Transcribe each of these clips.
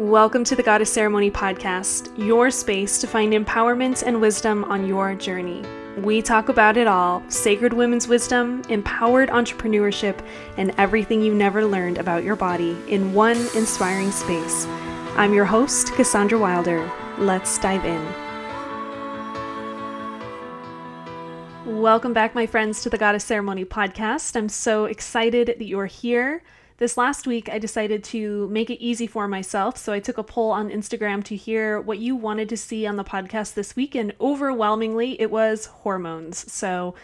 Welcome to the Goddess Ceremony Podcast, your space to find empowerment and wisdom on your journey. We talk about it all sacred women's wisdom, empowered entrepreneurship, and everything you never learned about your body in one inspiring space. I'm your host, Cassandra Wilder. Let's dive in. Welcome back, my friends, to the Goddess Ceremony Podcast. I'm so excited that you're here. This last week, I decided to make it easy for myself. So I took a poll on Instagram to hear what you wanted to see on the podcast this week, and overwhelmingly, it was hormones. So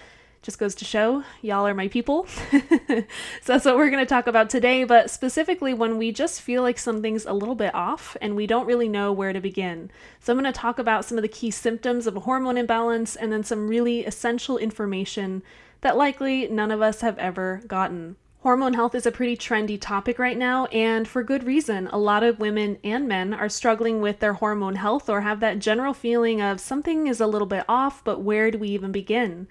just goes to show y'all are my people. so that's what we're going to talk about today, but specifically when we just feel like something's a little bit off and we don't really know where to begin. So I'm going to talk about some of the key symptoms of a hormone imbalance and then some really essential information that likely none of us have ever gotten. Hormone health is a pretty trendy topic right now, and for good reason. A lot of women and men are struggling with their hormone health or have that general feeling of something is a little bit off, but where do we even begin?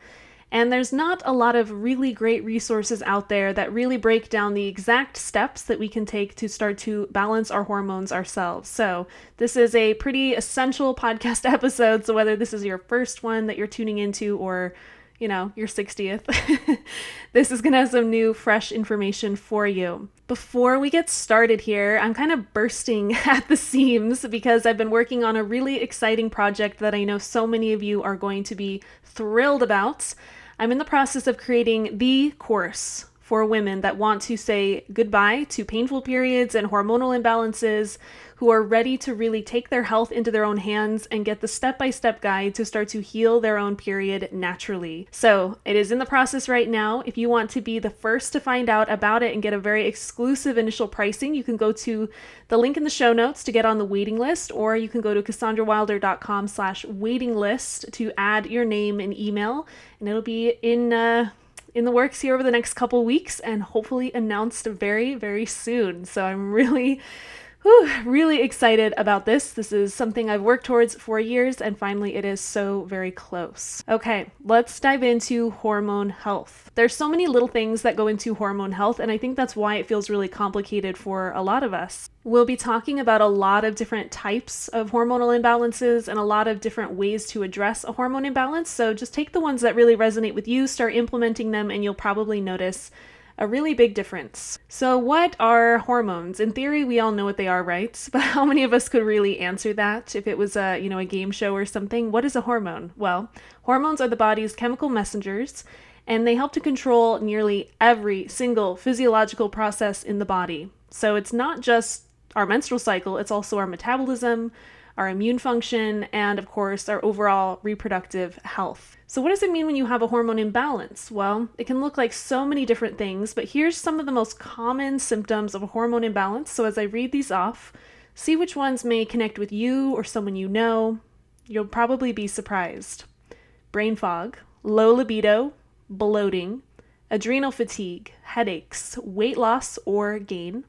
And there's not a lot of really great resources out there that really break down the exact steps that we can take to start to balance our hormones ourselves. So, this is a pretty essential podcast episode. So, whether this is your first one that you're tuning into or you know, your 60th. this is going to have some new, fresh information for you. Before we get started here, I'm kind of bursting at the seams because I've been working on a really exciting project that I know so many of you are going to be thrilled about. I'm in the process of creating the course for women that want to say goodbye to painful periods and hormonal imbalances, who are ready to really take their health into their own hands and get the step by step guide to start to heal their own period naturally. So, it is in the process right now. If you want to be the first to find out about it and get a very exclusive initial pricing, you can go to the link in the show notes to get on the waiting list, or you can go to cassandrawilder.com slash waiting list to add your name and email, and it'll be in uh, in the works here over the next couple weeks and hopefully announced very, very soon. So I'm really, whew, really excited about this. This is something I've worked towards for years, and finally it is so very close. Okay, let's dive into hormone health. There's so many little things that go into hormone health, and I think that's why it feels really complicated for a lot of us. We'll be talking about a lot of different types of hormonal imbalances and a lot of different ways to address a hormone imbalance. So just take the ones that really resonate with you, start implementing them, and you'll probably notice a really big difference. So, what are hormones? In theory, we all know what they are, right? But how many of us could really answer that if it was a, you know, a game show or something? What is a hormone? Well, hormones are the body's chemical messengers, and they help to control nearly every single physiological process in the body. So, it's not just our menstrual cycle, it's also our metabolism, our immune function, and of course, our overall reproductive health. So, what does it mean when you have a hormone imbalance? Well, it can look like so many different things, but here's some of the most common symptoms of a hormone imbalance. So, as I read these off, see which ones may connect with you or someone you know. You'll probably be surprised. Brain fog, low libido, bloating, adrenal fatigue, headaches, weight loss or gain,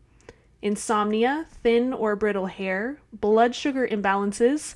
insomnia, thin or brittle hair, blood sugar imbalances,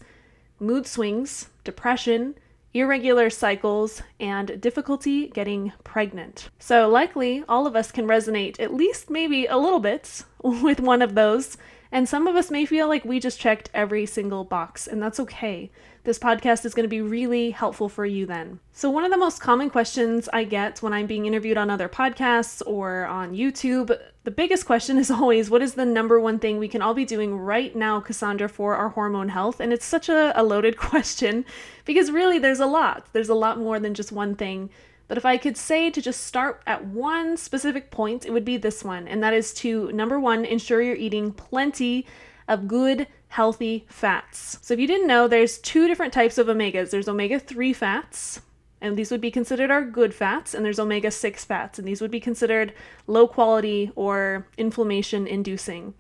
mood swings, depression, irregular cycles, and difficulty getting pregnant. So, likely all of us can resonate at least maybe a little bit with one of those, and some of us may feel like we just checked every single box, and that's okay. This podcast is going to be really helpful for you then. So, one of the most common questions I get when I'm being interviewed on other podcasts or on YouTube, the biggest question is always what is the number one thing we can all be doing right now, Cassandra, for our hormone health? And it's such a, a loaded question because really there's a lot. There's a lot more than just one thing. But if I could say to just start at one specific point, it would be this one, and that is to number one, ensure you're eating plenty of good healthy fats. So if you didn't know, there's two different types of omegas. There's omega-3 fats, and these would be considered our good fats, and there's omega-6 fats, and these would be considered low quality or inflammation inducing.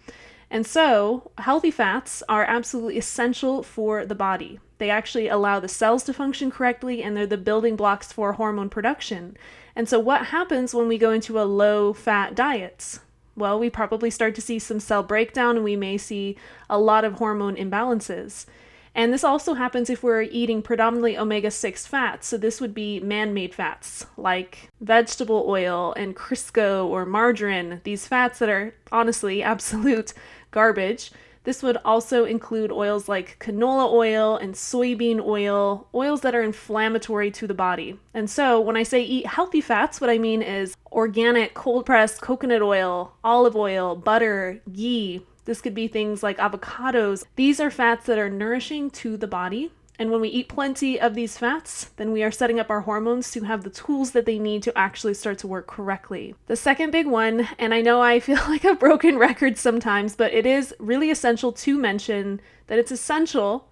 And so, healthy fats are absolutely essential for the body. They actually allow the cells to function correctly, and they're the building blocks for hormone production. And so, what happens when we go into a low fat diet? Well, we probably start to see some cell breakdown and we may see a lot of hormone imbalances. And this also happens if we're eating predominantly omega 6 fats. So, this would be man made fats like vegetable oil and Crisco or margarine, these fats that are honestly absolute garbage. This would also include oils like canola oil and soybean oil, oils that are inflammatory to the body. And so, when I say eat healthy fats, what I mean is organic cold pressed coconut oil, olive oil, butter, ghee. This could be things like avocados. These are fats that are nourishing to the body and when we eat plenty of these fats, then we are setting up our hormones to have the tools that they need to actually start to work correctly. The second big one, and I know I feel like a broken record sometimes, but it is really essential to mention that it's essential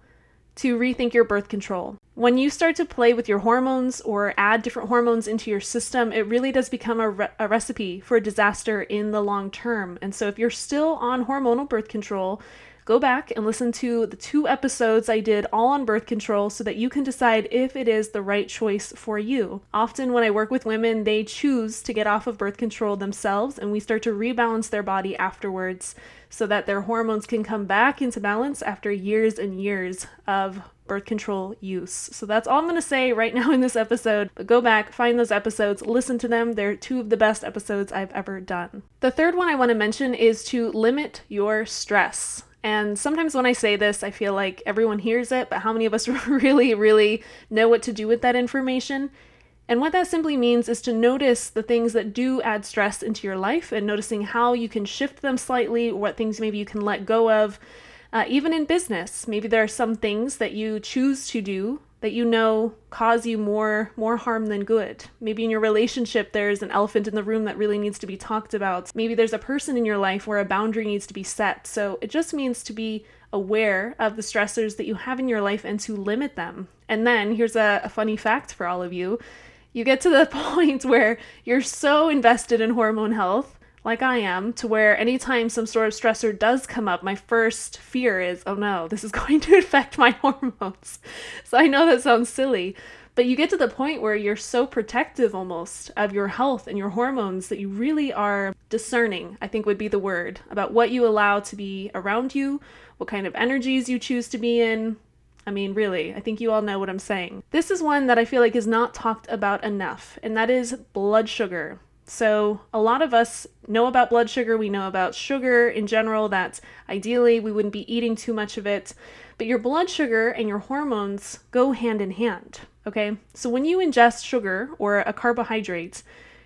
to rethink your birth control. When you start to play with your hormones or add different hormones into your system, it really does become a, re- a recipe for a disaster in the long term. And so, if you're still on hormonal birth control, go back and listen to the two episodes I did all on birth control so that you can decide if it is the right choice for you. Often, when I work with women, they choose to get off of birth control themselves, and we start to rebalance their body afterwards so that their hormones can come back into balance after years and years of birth control use. So that's all I'm going to say right now in this episode. But go back, find those episodes, listen to them. They're two of the best episodes I've ever done. The third one I want to mention is to limit your stress. And sometimes when I say this, I feel like everyone hears it, but how many of us really, really know what to do with that information? And what that simply means is to notice the things that do add stress into your life and noticing how you can shift them slightly, what things maybe you can let go of. Uh, even in business, maybe there are some things that you choose to do that you know cause you more more harm than good. Maybe in your relationship there's an elephant in the room that really needs to be talked about. Maybe there's a person in your life where a boundary needs to be set. So it just means to be aware of the stressors that you have in your life and to limit them. And then here's a, a funny fact for all of you. You get to the point where you're so invested in hormone health like I am, to where anytime some sort of stressor does come up, my first fear is, oh no, this is going to affect my hormones. So I know that sounds silly, but you get to the point where you're so protective almost of your health and your hormones that you really are discerning, I think would be the word, about what you allow to be around you, what kind of energies you choose to be in. I mean, really, I think you all know what I'm saying. This is one that I feel like is not talked about enough, and that is blood sugar. So, a lot of us know about blood sugar. We know about sugar in general, that ideally we wouldn't be eating too much of it. But your blood sugar and your hormones go hand in hand. Okay. So, when you ingest sugar or a carbohydrate,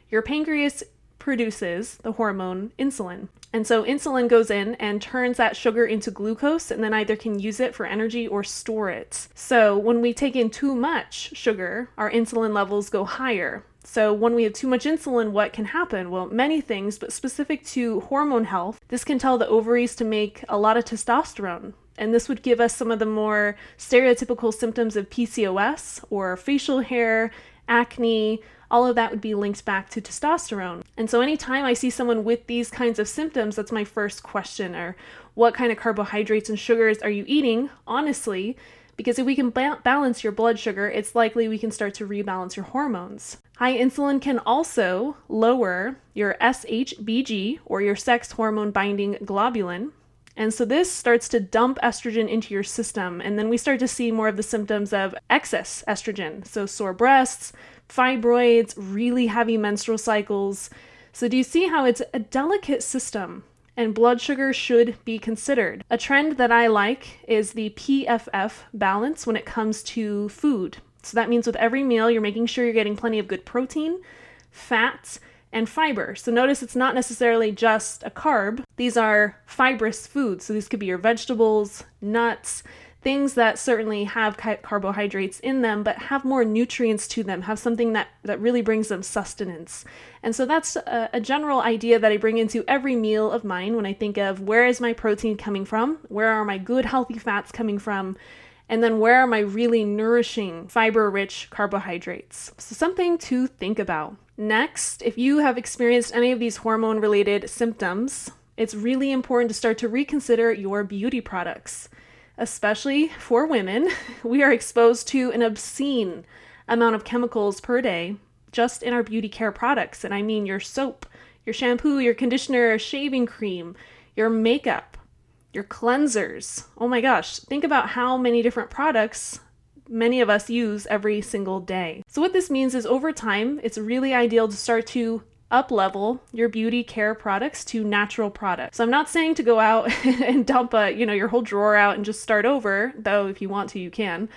your pancreas produces the hormone insulin. And so insulin goes in and turns that sugar into glucose and then either can use it for energy or store it. So when we take in too much sugar, our insulin levels go higher. So, when we have too much insulin, what can happen? Well, many things, but specific to hormone health, this can tell the ovaries to make a lot of testosterone. And this would give us some of the more stereotypical symptoms of PCOS or facial hair, acne, all of that would be linked back to testosterone. And so, anytime I see someone with these kinds of symptoms, that's my first question or what kind of carbohydrates and sugars are you eating? Honestly, because if we can ba- balance your blood sugar, it's likely we can start to rebalance your hormones. High insulin can also lower your SHBG or your sex hormone binding globulin. And so this starts to dump estrogen into your system. And then we start to see more of the symptoms of excess estrogen. So sore breasts, fibroids, really heavy menstrual cycles. So, do you see how it's a delicate system? and blood sugar should be considered. A trend that I like is the PFF balance when it comes to food. So that means with every meal, you're making sure you're getting plenty of good protein, fats, and fiber. So notice it's not necessarily just a carb, these are fibrous foods. So these could be your vegetables, nuts, things that certainly have carbohydrates in them but have more nutrients to them have something that that really brings them sustenance and so that's a, a, general idea that i bring into every meal of mine when i think of where is my protein coming from where are my good healthy fats coming from and then where are my really nourishing fiber rich carbohydrates? So something to think about. Next if you have experienced any of these hormone related symptoms it's really important to start to reconsider your beauty products. Especially for women, we are exposed to an obscene amount of chemicals per day just in our beauty care products. And I mean your soap, your shampoo, your conditioner, shaving cream, your makeup, your cleansers. Oh my gosh, think about how many different products many of us use every single day. So, what this means is over time, it's really ideal to start to up level your beauty care products to natural products. So I'm not saying to go out and dump a, you know, your whole drawer out and just start over, though if you want to you can.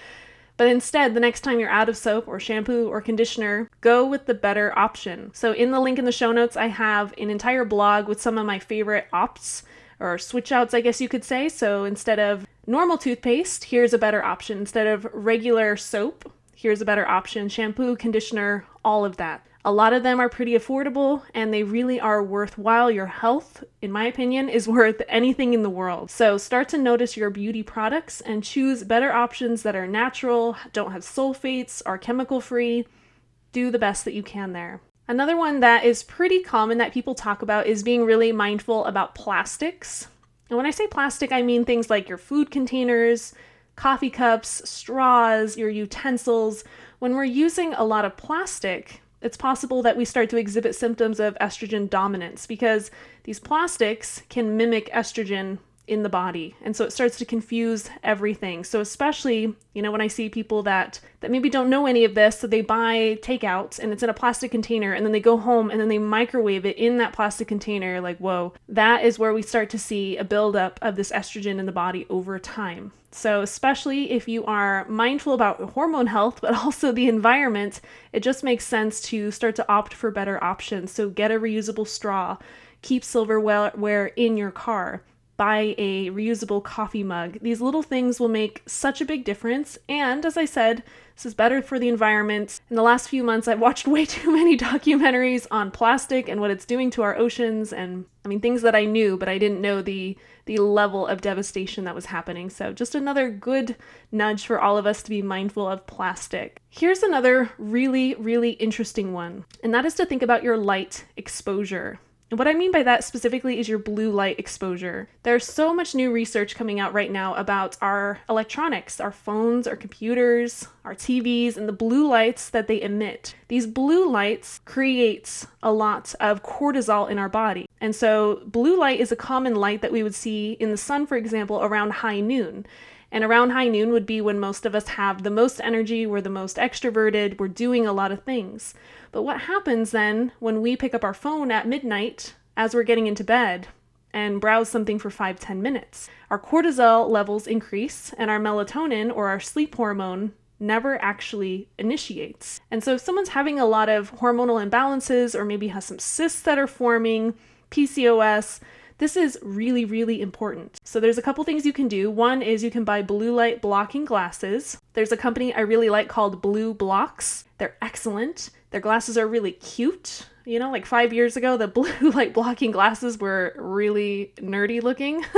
But instead, the next time you're out of soap or shampoo or conditioner, go with the better option. So, in the link in the show notes, I have an entire blog with some of my favorite opts or switch outs, I guess you could say. So, instead of normal toothpaste, here's a better option. Instead of regular soap, here's a better option shampoo, conditioner, all of that. A lot of them are pretty affordable and they really are worthwhile. Your health, in my opinion, is worth anything in the world. So start to notice your beauty products and choose better options that are natural, don't have sulfates, are chemical free. Do the best that you can there. Another one that is pretty common that people talk about is being really mindful about plastics. And when I say plastic, I mean things like your food containers, coffee cups, straws, your utensils. When we're using a lot of plastic, it's possible that we start to exhibit symptoms of estrogen dominance because these plastics can mimic estrogen in the body. And so it starts to confuse everything. So especially you know when i see people that that maybe don't know any of this so they buy takeouts and it's in a plastic container and then they go home and then they microwave it in that plastic container like whoa that is where we start to see a buildup of this estrogen in the body over time. So especially if you are mindful about hormone health but also the environment it just makes sense to start to opt for better options. So get a reusable straw keep silverware in your car buy a reusable coffee mug. These little things will make such a big difference. And as I said, this is better for the environment. In the last few months, I've watched way too many documentaries on plastic and what it's doing to our oceans and I mean things that I knew, but I didn't know the the level of devastation that was happening. So just another good nudge for all of us to be mindful of plastic. Here's another really really interesting one, and that is to think about your light exposure. And what I mean by that specifically is your blue light exposure. There's so much new research coming out right now about our electronics, our phones, our computers, our TVs, and the blue lights that they emit. These blue lights creates a lot of cortisol in our body. And so blue light is a common light that we would see in the sun, for example, around high noon. And around high noon would be when most of us have the most energy, we're the most extroverted, we're doing a lot of things. But what happens then when we pick up our phone at midnight as we're getting into bed and browse something for five ten minutes? Our cortisol levels increase and our melatonin or our sleep hormone never actually initiates. And so if someone's having a lot of hormonal imbalances or maybe has some cysts that are forming, PCOS, this is really, really important. So there's a couple things you can do. One is you can buy blue light blocking glasses. There's a company I really like called BLUblox. They're excellent. Their glasses are really cute. You know, like five years ago, the blue light blocking glasses were really nerdy looking.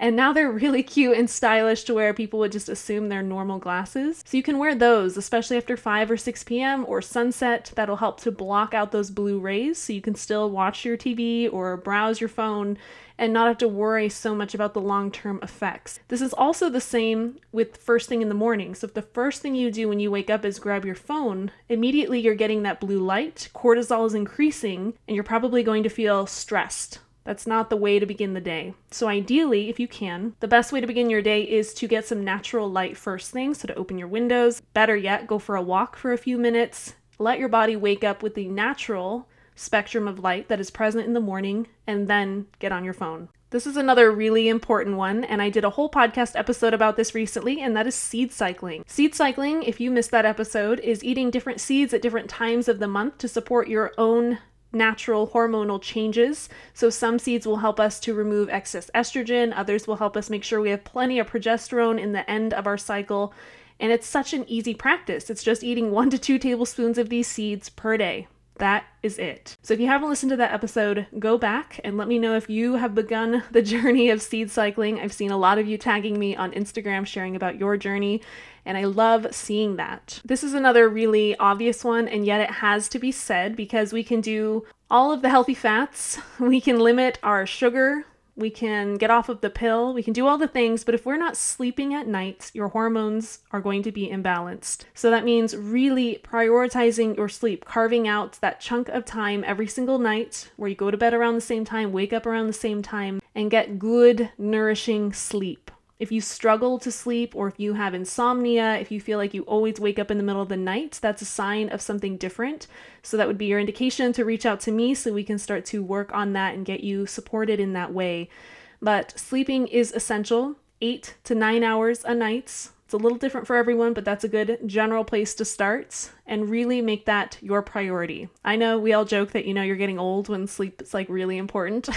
And now they're really cute and stylish to where people would just assume they're normal glasses. So you can wear those, especially after 5 or 6 p.m. or sunset. That'll help to block out those blue rays so you can still watch your TV or browse your phone and not have to worry so much about the long term effects. This is also the same with first thing in the morning. So, if the first thing you do when you wake up is grab your phone, immediately you're getting that blue light, cortisol is increasing, and you're probably going to feel stressed that's not the way to begin the day. So, ideally, if you can, the best way to begin your day is to get some natural light first thing. So, to open your windows, better yet, go for a walk for a few minutes. Let your body wake up with the natural spectrum of light that is present in the morning, and then get on your phone. This is another really important one, and I did a whole podcast episode about this recently, and that is seed cycling. Seed cycling, if you missed that episode, is eating different seeds at different times of the month to support your own natural hormonal changes. So, some seeds will help us to remove excess estrogen, others will help us make sure we have plenty of progesterone in the end of our cycle. And it's such an easy practice. It's just eating one to two tablespoons of these seeds per day. That is it. So if you haven't listened to that episode, go back and let me know if you have begun the journey of seed cycling. I've seen a lot of you tagging me on Instagram sharing about your journey, and I love seeing that. This is another really obvious one, and yet it has to be said because we can do all of the healthy fats, we can limit our sugar, we can get off of the pill, we can do all the things, but if we're not sleeping at night, your hormones are going to be imbalanced. So that means really prioritizing your sleep, carving out that chunk of time every single night where you go to bed around the same time, wake up around the same time, and get good, nourishing sleep. If you struggle to sleep or if you have insomnia, if you feel like you always wake up in the middle of the night, that's a sign of something different. So that would be your indication to reach out to me so we can start to work on that and get you supported in that way. But sleeping is essential, eight to nine hours a night. It's a little different for everyone, but that's a good general place to start and really make that your priority. I know we all joke that, you know, you're getting old when sleep is like really important,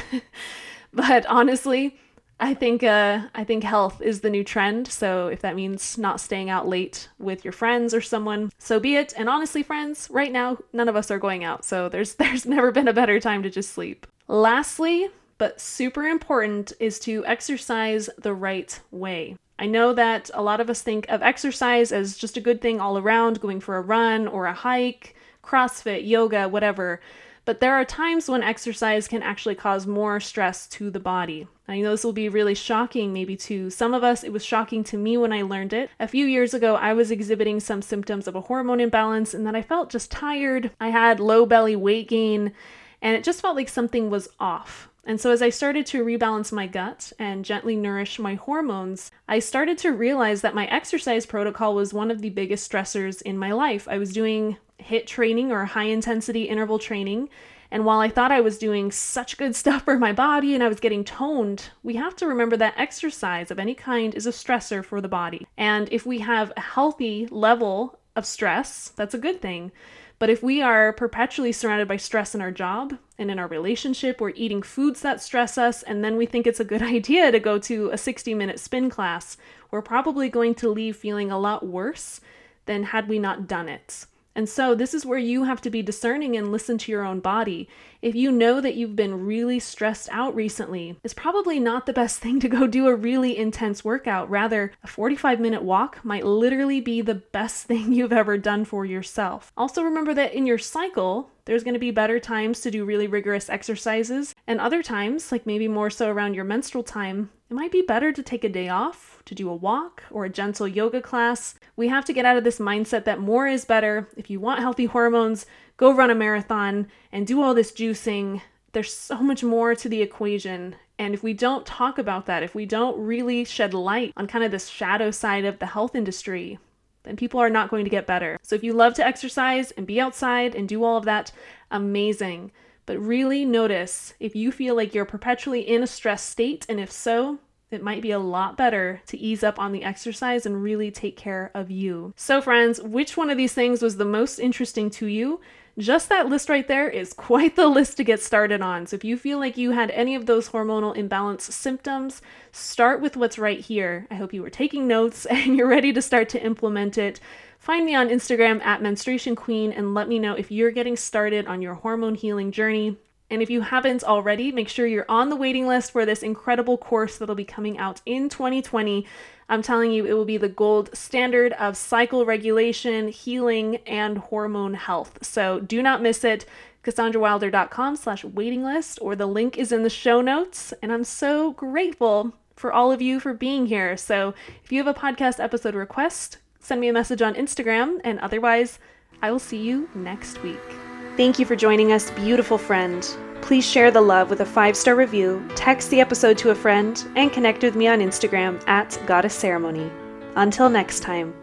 but honestly, I think uh, I think health is the new trend. So if that means not staying out late with your friends or someone, so be it. And honestly, friends, right now none of us are going out, so there's there's never been a better time to just sleep. Lastly, but super important, is to exercise the right way. I know that a lot of us think of exercise as just a good thing all around, going for a run or a hike, CrossFit, yoga, whatever. But there are times when exercise can actually cause more stress to the body. I know this will be really shocking, maybe to some of us. It was shocking to me when I learned it. A few years ago, I was exhibiting some symptoms of a hormone imbalance and that I felt just tired. I had low belly weight gain, and it just felt like something was off. And so, as I started to rebalance my gut and gently nourish my hormones, I started to realize that my exercise protocol was one of the biggest stressors in my life. I was doing HIIT training or high intensity interval training. And while I thought I was doing such good stuff for my body and I was getting toned, we have to remember that exercise of any kind is a stressor for the body. And if we have a healthy level of stress, that's a good thing. But if we are perpetually surrounded by stress in our job and in our relationship, we're eating foods that stress us, and then we think it's a good idea to go to a 60 minute spin class, we're probably going to leave feeling a lot worse than had we not done it. And so, this is where you have to be discerning and listen to your own body. If you know that you've been really stressed out recently, it's probably not the best thing to go do a really intense workout. Rather, a 45 minute walk might literally be the best thing you've ever done for yourself. Also, remember that in your cycle, there's going to be better times to do really rigorous exercises, and other times, like maybe more so around your menstrual time, it might be better to take a day off, to do a walk or a gentle yoga class. We have to get out of this mindset that more is better. If you want healthy hormones, go run a marathon and do all this juicing. There's so much more to the equation. And if we don't talk about that, if we don't really shed light on kind of this shadow side of the health industry, then people are not going to get better. So if you love to exercise and be outside and do all of that, amazing. But really notice if you feel like you're perpetually in a stress state, and if so, it might be a lot better to ease up on the exercise and really take care of you. So, friends, which one of these things was the most interesting to you? Just that list right there is quite the list to get started on. So, if you feel like you had any of those hormonal imbalance symptoms, start with what's right here. I hope you were taking notes and you're ready to start to implement it. Find me on Instagram at Menstruation Queen and let me know if you're getting started on your hormone healing journey. And if you haven't already, make sure you're on the waiting list for this incredible course that'll be coming out in 2020. I'm telling you, it will be the gold standard of cycle regulation, healing, and hormone health. So do not miss it. CassandraWilder.com slash waiting list, or the link is in the show notes. And I'm so grateful for all of you for being here. So if you have a podcast episode request, send me a message on Instagram, and otherwise, I will see you next week. Thank you for joining us, beautiful friend. Please share the love with a five star review, text the episode to a friend, and connect with me on Instagram at Goddess Ceremony. Until next time.